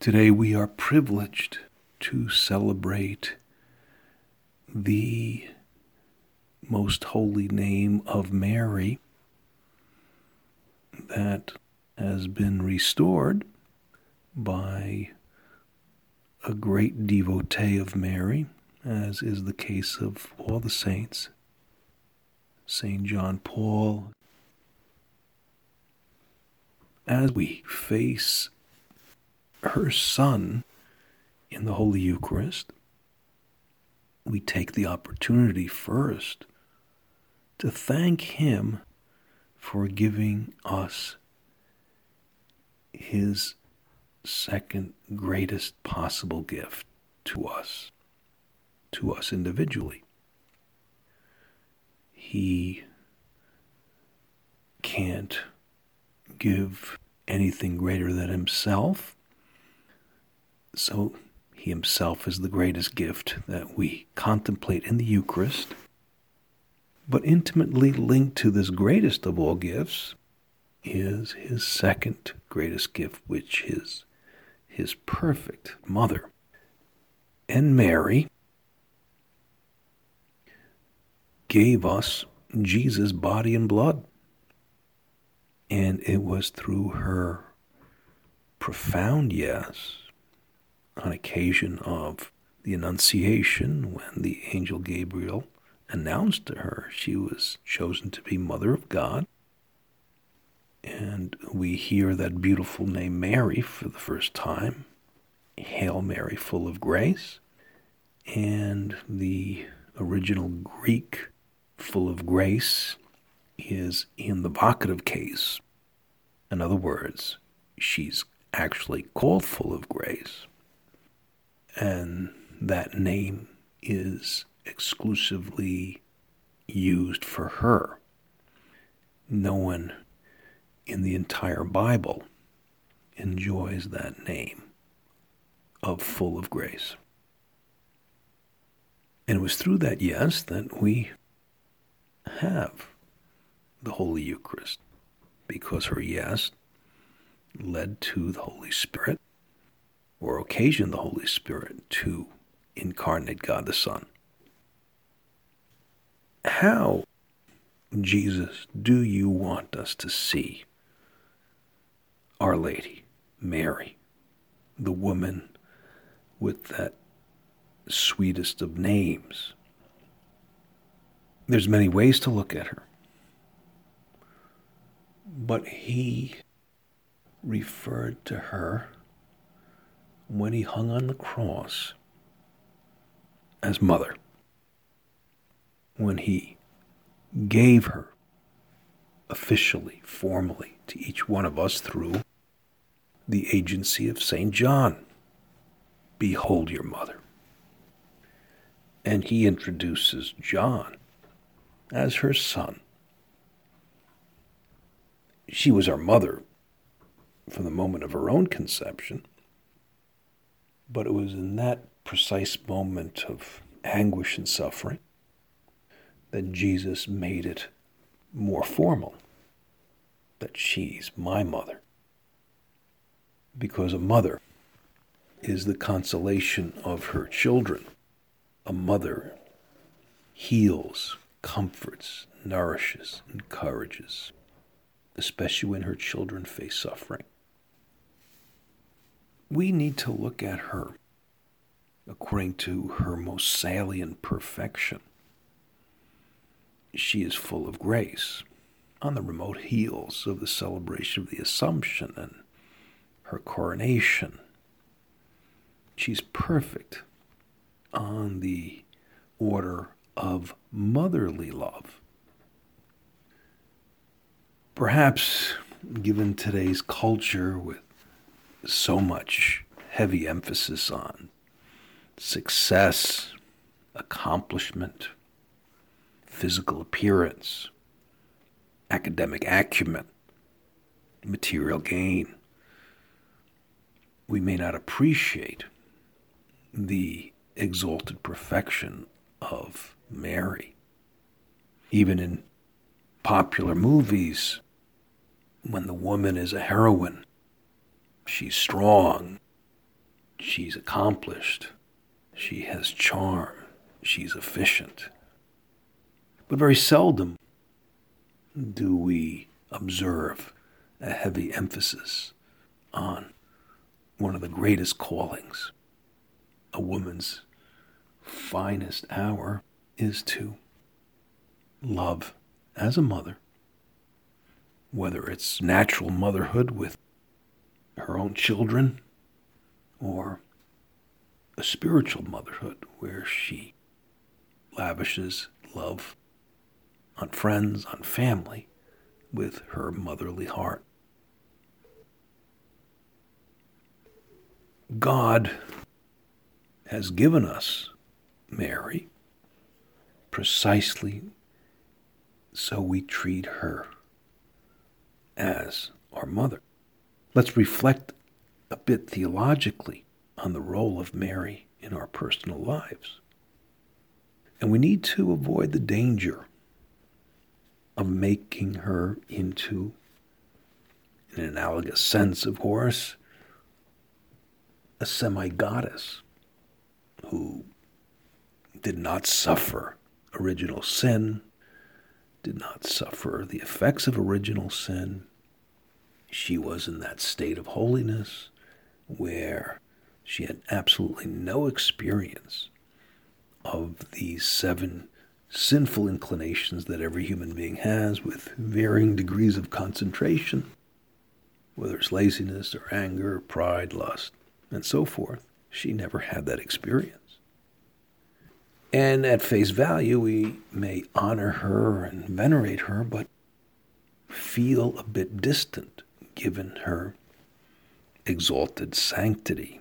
Today we are privileged to celebrate the most holy name of Mary that has been restored by a great devotee of Mary, as is the case of all the saints, St. John Paul. As we face her Son in the Holy Eucharist, we take the opportunity first to thank Him for giving us His second greatest possible gift to us, to us individually. He can't give anything greater than Himself so he himself is the greatest gift that we contemplate in the Eucharist. But intimately linked to this greatest of all gifts is his second greatest gift, which is his perfect mother. And Mary gave us Jesus' body and blood. And it was through her profound yes on occasion of the Annunciation, when the angel Gabriel announced to her she was chosen to be Mother of God. And we hear that beautiful name Mary for the first time Hail Mary, full of grace. And the original Greek, full of grace, is in the vocative case. In other words, she's actually called full of grace and that name is exclusively used for her. No one in the entire Bible enjoys that name of full of grace. And it was through that yes that we have the Holy Eucharist, because her yes led to the Holy Spirit, or occasion the Holy Spirit to incarnate God the Son. How, Jesus, do you want us to see Our Lady, Mary, the woman with that sweetest of names? There's many ways to look at her. But he referred to her when he hung on the cross as mother, when he gave her officially, formally, to each one of us through the agency of St. John. Behold your mother. And he introduces John as her son. She was our mother from the moment of her own conception. But it was in that precise moment of anguish and suffering that Jesus made it more formal that she's my mother. Because a mother is the consolation of her children. A mother heals, comforts, nourishes, encourages, especially when her children face suffering we need to look at her according to her most salient perfection. She is full of grace on the remote heels of the celebration of the Assumption and her coronation. She's perfect on the order of motherly love. Perhaps, given today's culture with so much heavy emphasis on success, accomplishment, physical appearance, academic acumen, material gain, we may not appreciate the exalted perfection of Mary. Even in popular movies, when the woman is a heroine, she's strong, she's accomplished, she has charm, she's efficient. But very seldom do we observe a heavy emphasis on one of the greatest callings. A woman's finest hour is to love as a mother, whether it's natural motherhood with her own children or a spiritual motherhood where she lavishes love on friends, on family, with her motherly heart. God has given us Mary precisely so we treat her as our mother. Let's reflect a bit theologically on the role of Mary in our personal lives. And we need to avoid the danger of making her into, in an analogous sense, of course, a semi goddess who did not suffer original sin, did not suffer the effects of original sin. She was in that state of holiness where she had absolutely no experience of these seven sinful inclinations that every human being has with varying degrees of concentration, whether it's laziness or anger, pride, lust, and so forth. She never had that experience. And at face value, we may honor her and venerate her, but feel a bit distant given her exalted sanctity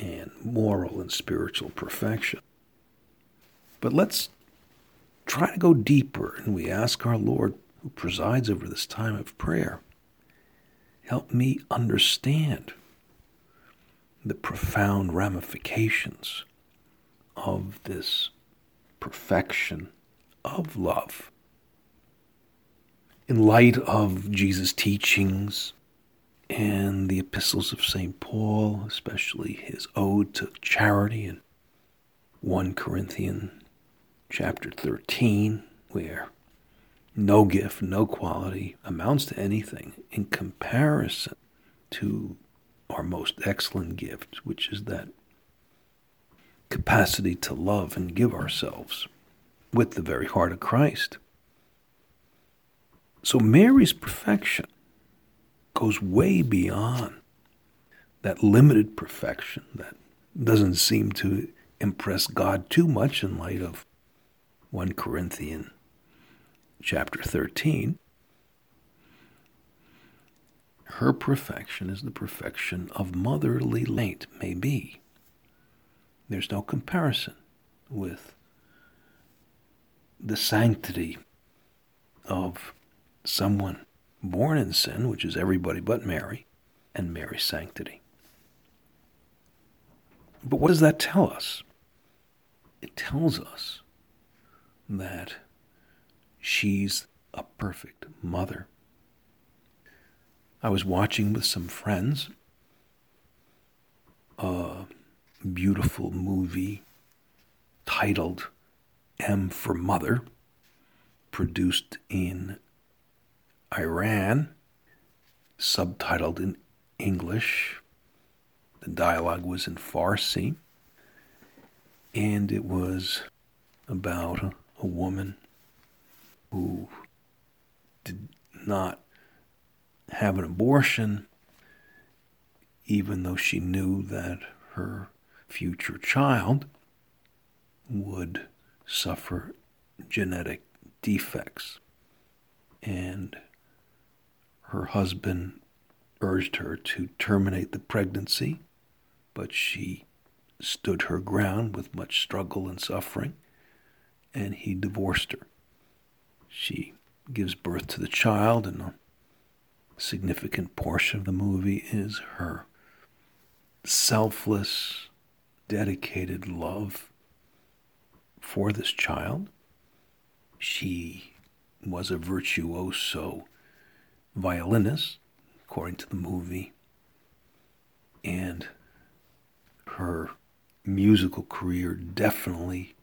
and moral and spiritual perfection. But let's try to go deeper and we ask our Lord, who presides over this time of prayer, help me understand the profound ramifications of this perfection of love. In light of Jesus' teachings and the epistles of St. Paul, especially his ode to charity in 1 Corinthians chapter 13, where no gift, no quality amounts to anything in comparison to our most excellent gift, which is that capacity to love and give ourselves with the very heart of Christ. So Mary's perfection goes way beyond that limited perfection that doesn't seem to impress God too much in light of 1 Corinthians chapter 13 her perfection is the perfection of motherly length may be. There's no comparison with the sanctity of someone born in sin, which is everybody but Mary, and Mary's sanctity. But what does that tell us? It tells us that she's a perfect mother. I was watching with some friends a beautiful movie titled M for Mother, produced in Iran, subtitled in English. The dialogue was in Farsi, and it was about a, a woman who did not have an abortion, even though she knew that her future child would suffer genetic defects. And her husband urged her to terminate the pregnancy, but she stood her ground with much struggle and suffering, and he divorced her. She gives birth to the child, and a significant portion of the movie is her selfless, dedicated love for this child. She was a virtuoso violinist, according to the movie, and her musical career definitely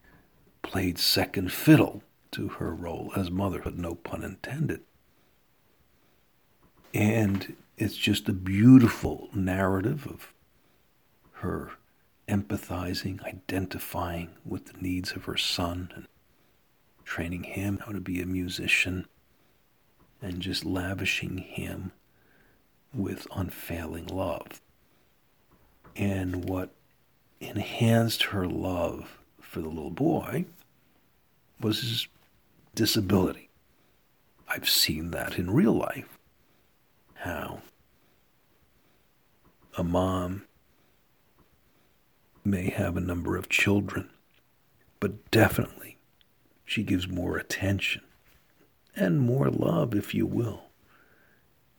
played second fiddle to her role as motherhood, no pun intended. And it's just a beautiful narrative of her empathizing, identifying with the needs of her son, and training him how to be a musician, and just lavishing him with unfailing love. And what enhanced her love for the little boy was his disability. I've seen that in real life. How a mom may have a number of children, but definitely she gives more attention and more love, if you will,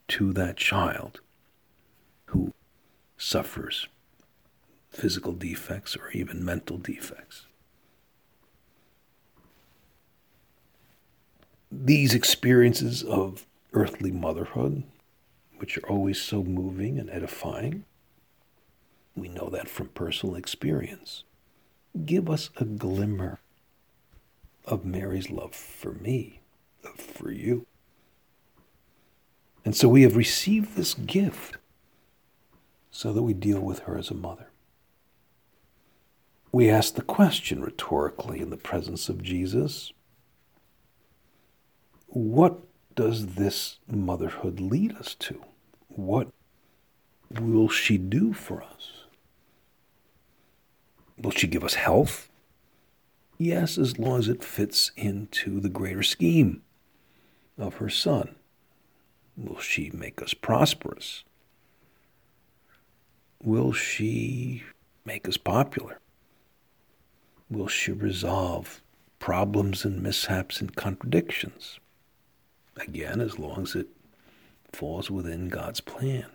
to that child who suffers physical defects or even mental defects. These experiences of earthly motherhood, which are always so moving and edifying, we know that from personal experience, give us a glimmer of Mary's love for me, for you. And so we have received this gift so that we deal with her as a mother. We ask the question rhetorically in the presence of Jesus what does this motherhood lead us to? What will she do for us? Will she give us health? Yes, as long as it fits into the greater scheme of her son. Will she make us prosperous? Will she make us popular? will she resolve problems and mishaps and contradictions? Again, as long as it falls within God's plan.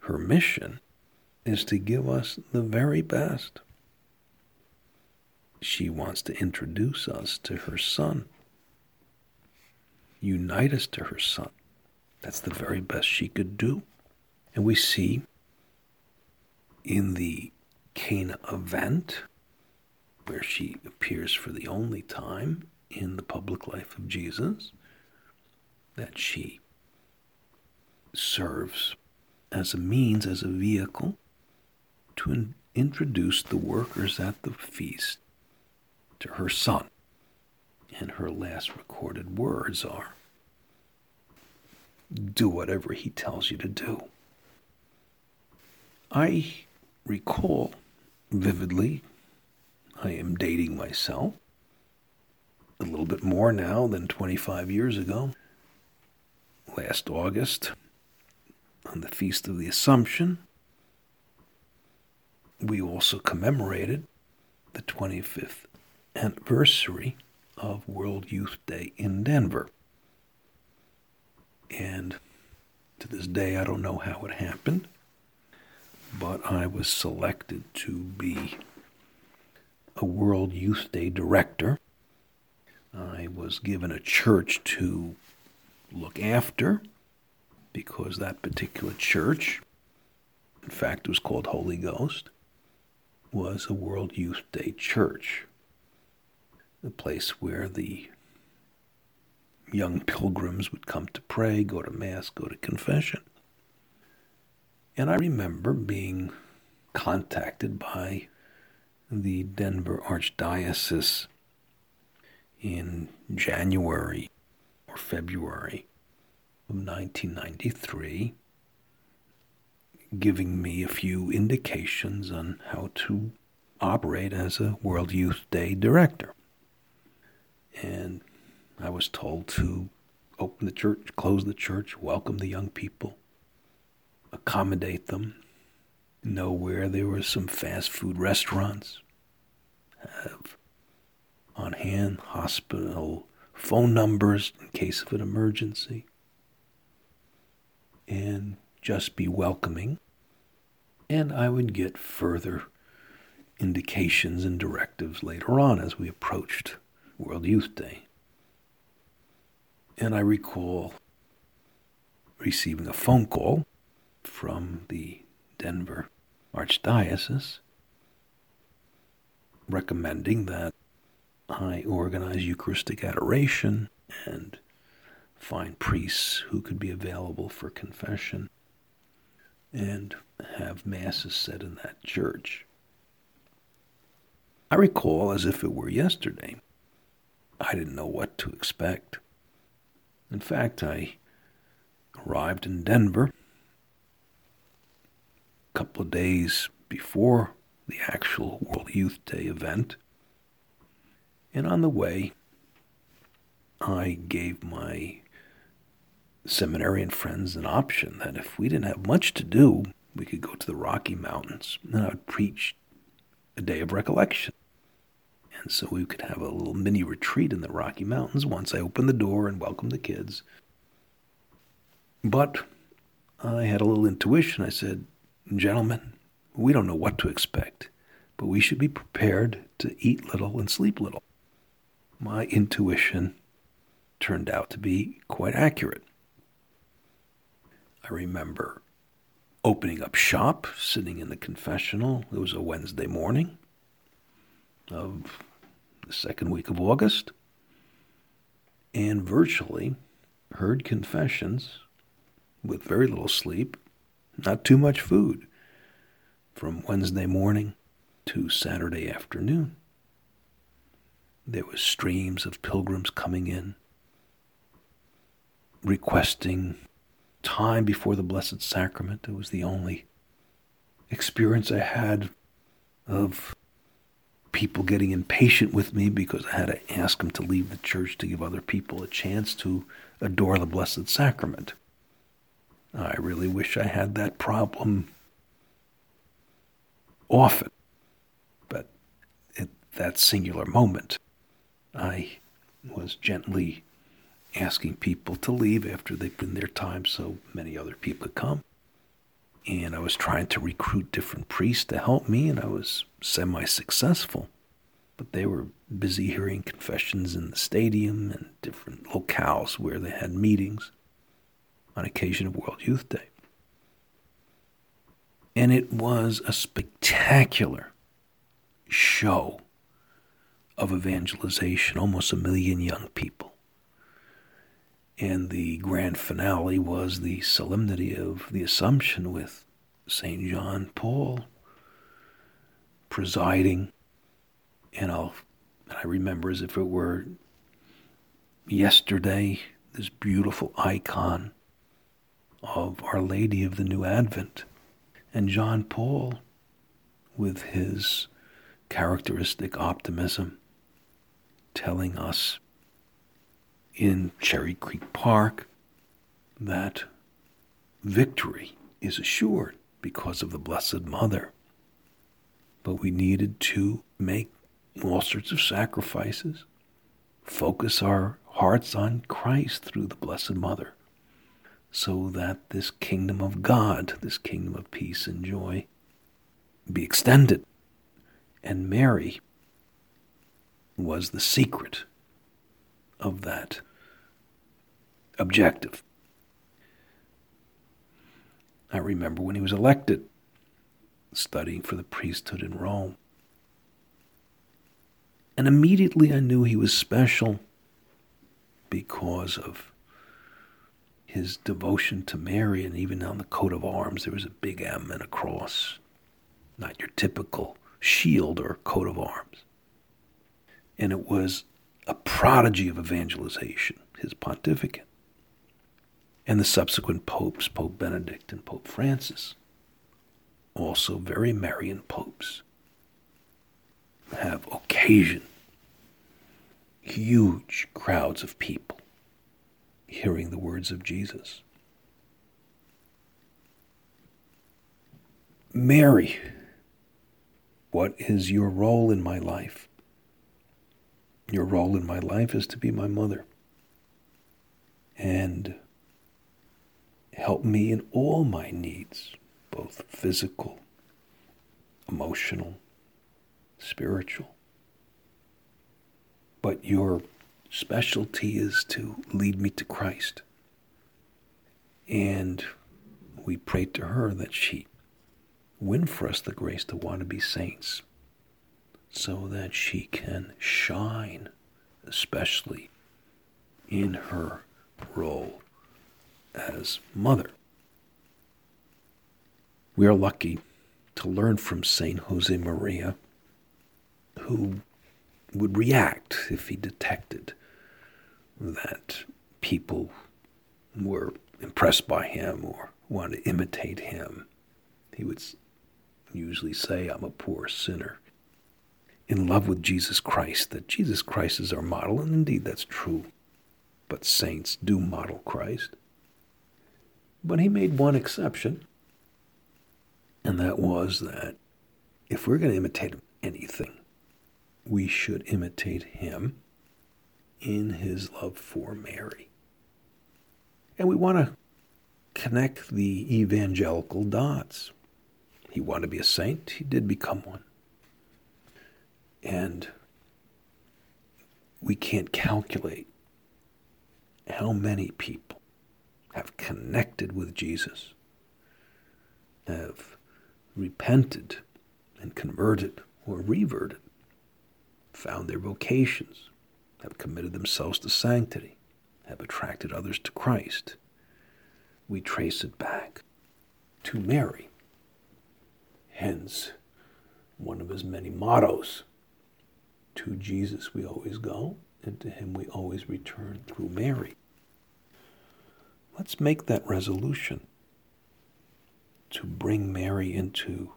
Her mission is to give us the very best. She wants to introduce us to her son, unite us to her son. That's the very best she could do. And we see in the Cana event, where she appears for the only time in the public life of Jesus, that she serves as a means, as a vehicle to in- introduce the workers at the feast to her son. And her last recorded words are do whatever he tells you to do. I recall vividly. I am dating myself a little bit more now than 25 years ago. Last August, on the Feast of the Assumption, we also commemorated the 25th anniversary of World Youth Day in Denver. And to this day, I don't know how it happened but I was selected to be a World Youth Day director. I was given a church to look after because that particular church, in fact, it was called Holy Ghost, was a World Youth Day church, a place where the young pilgrims would come to pray, go to Mass, go to confession. And I remember being contacted by the Denver Archdiocese in January or February of 1993, giving me a few indications on how to operate as a World Youth Day director. And I was told to open the church, close the church, welcome the young people, accommodate them, know where there were some fast food restaurants, have on hand hospital phone numbers in case of an emergency, and just be welcoming. And I would get further indications and directives later on as we approached World Youth Day. And I recall receiving a phone call from the Denver Archdiocese recommending that I organize Eucharistic adoration and find priests who could be available for confession and have masses said in that church. I recall as if it were yesterday. I didn't know what to expect. In fact, I arrived in Denver a couple of days before the actual World Youth Day event. And on the way, I gave my seminarian friends an option that if we didn't have much to do, we could go to the Rocky Mountains and I would preach a day of recollection. And so we could have a little mini retreat in the Rocky Mountains once I opened the door and welcomed the kids. But I had a little intuition. I said, Gentlemen, we don't know what to expect, but we should be prepared to eat little and sleep little. My intuition turned out to be quite accurate. I remember opening up shop, sitting in the confessional. It was a Wednesday morning of the second week of August, and virtually heard confessions with very little sleep, not too much food, from Wednesday morning to Saturday afternoon. There were streams of pilgrims coming in, requesting time before the Blessed Sacrament. It was the only experience I had of people getting impatient with me because I had to ask them to leave the church to give other people a chance to adore the Blessed Sacrament. I really wish I had that problem often, but at that singular moment, I was gently asking people to leave after they'd been their time so many other people could come. And I was trying to recruit different priests to help me, and I was semi successful. But they were busy hearing confessions in the stadium and different locales where they had meetings on occasion of World Youth Day. And it was a spectacular show of evangelization, almost a million young people. And the grand finale was the solemnity of the Assumption with St. John Paul presiding. And I'll, I remember as if it were yesterday, this beautiful icon of Our Lady of the New Advent. And John Paul, with his characteristic optimism, telling us in Cherry Creek Park that victory is assured because of the Blessed Mother. But we needed to make all sorts of sacrifices, focus our hearts on Christ through the Blessed Mother, so that this kingdom of God, this kingdom of peace and joy, be extended. And Mary was the secret of that objective. I remember when he was elected, studying for the priesthood in Rome. And immediately I knew he was special because of his devotion to Mary, and even on the coat of arms, there was a big M and a cross, not your typical shield or coat of arms. And it was a prodigy of evangelization, his pontificate. And the subsequent popes, Pope Benedict and Pope Francis, also very Marian popes, have occasioned huge crowds of people hearing the words of Jesus. Mary, what is your role in my life? Your role in my life is to be my mother and help me in all my needs, both physical, emotional, spiritual. But your specialty is to lead me to Christ. And we pray to her that she win for us the grace to want to be saints so that she can shine, especially in her role as mother. We are lucky to learn from Saint Josemaria, who would react if he detected that people were impressed by him or wanted to imitate him. He would usually say, I'm a poor sinner in love with Jesus Christ, that Jesus Christ is our model, and indeed that's true. But saints do model Christ. But he made one exception, and that was that if we're going to imitate anything, we should imitate him in his love for Mary. And we want to connect the evangelical dots. He wanted to be a saint, he did become one. And we can't calculate how many people have connected with Jesus, have repented and converted or reverted, found their vocations, have committed themselves to sanctity, have attracted others to Christ. We trace it back to Mary. Hence, one of his many mottos to Jesus we always go, and to him we always return through Mary. Let's make that resolution to bring Mary into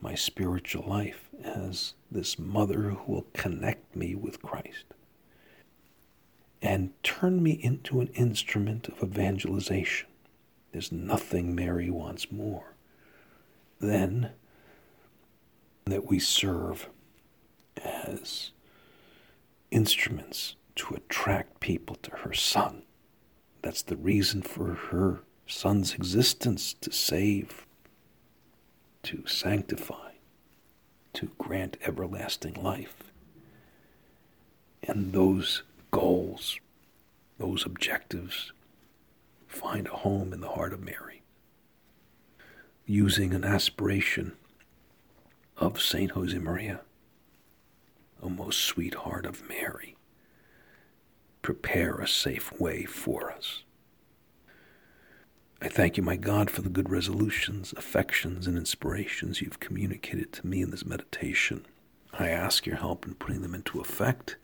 my spiritual life as this mother who will connect me with Christ and turn me into an instrument of evangelization. There's nothing Mary wants more than that we serve as instruments to attract people to her son. That's the reason for her son's existence to save, to sanctify, to grant everlasting life. And those goals, those objectives, find a home in the heart of Mary. Using an aspiration of Saint Josemaria O most sweet heart of Mary, prepare a safe way for us. I thank you, my God, for the good resolutions, affections, and inspirations you've communicated to me in this meditation. I ask your help in putting them into effect.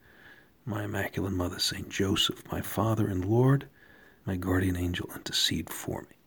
My Immaculate Mother, Saint Joseph, my Father and Lord, my guardian angel, intercede for me.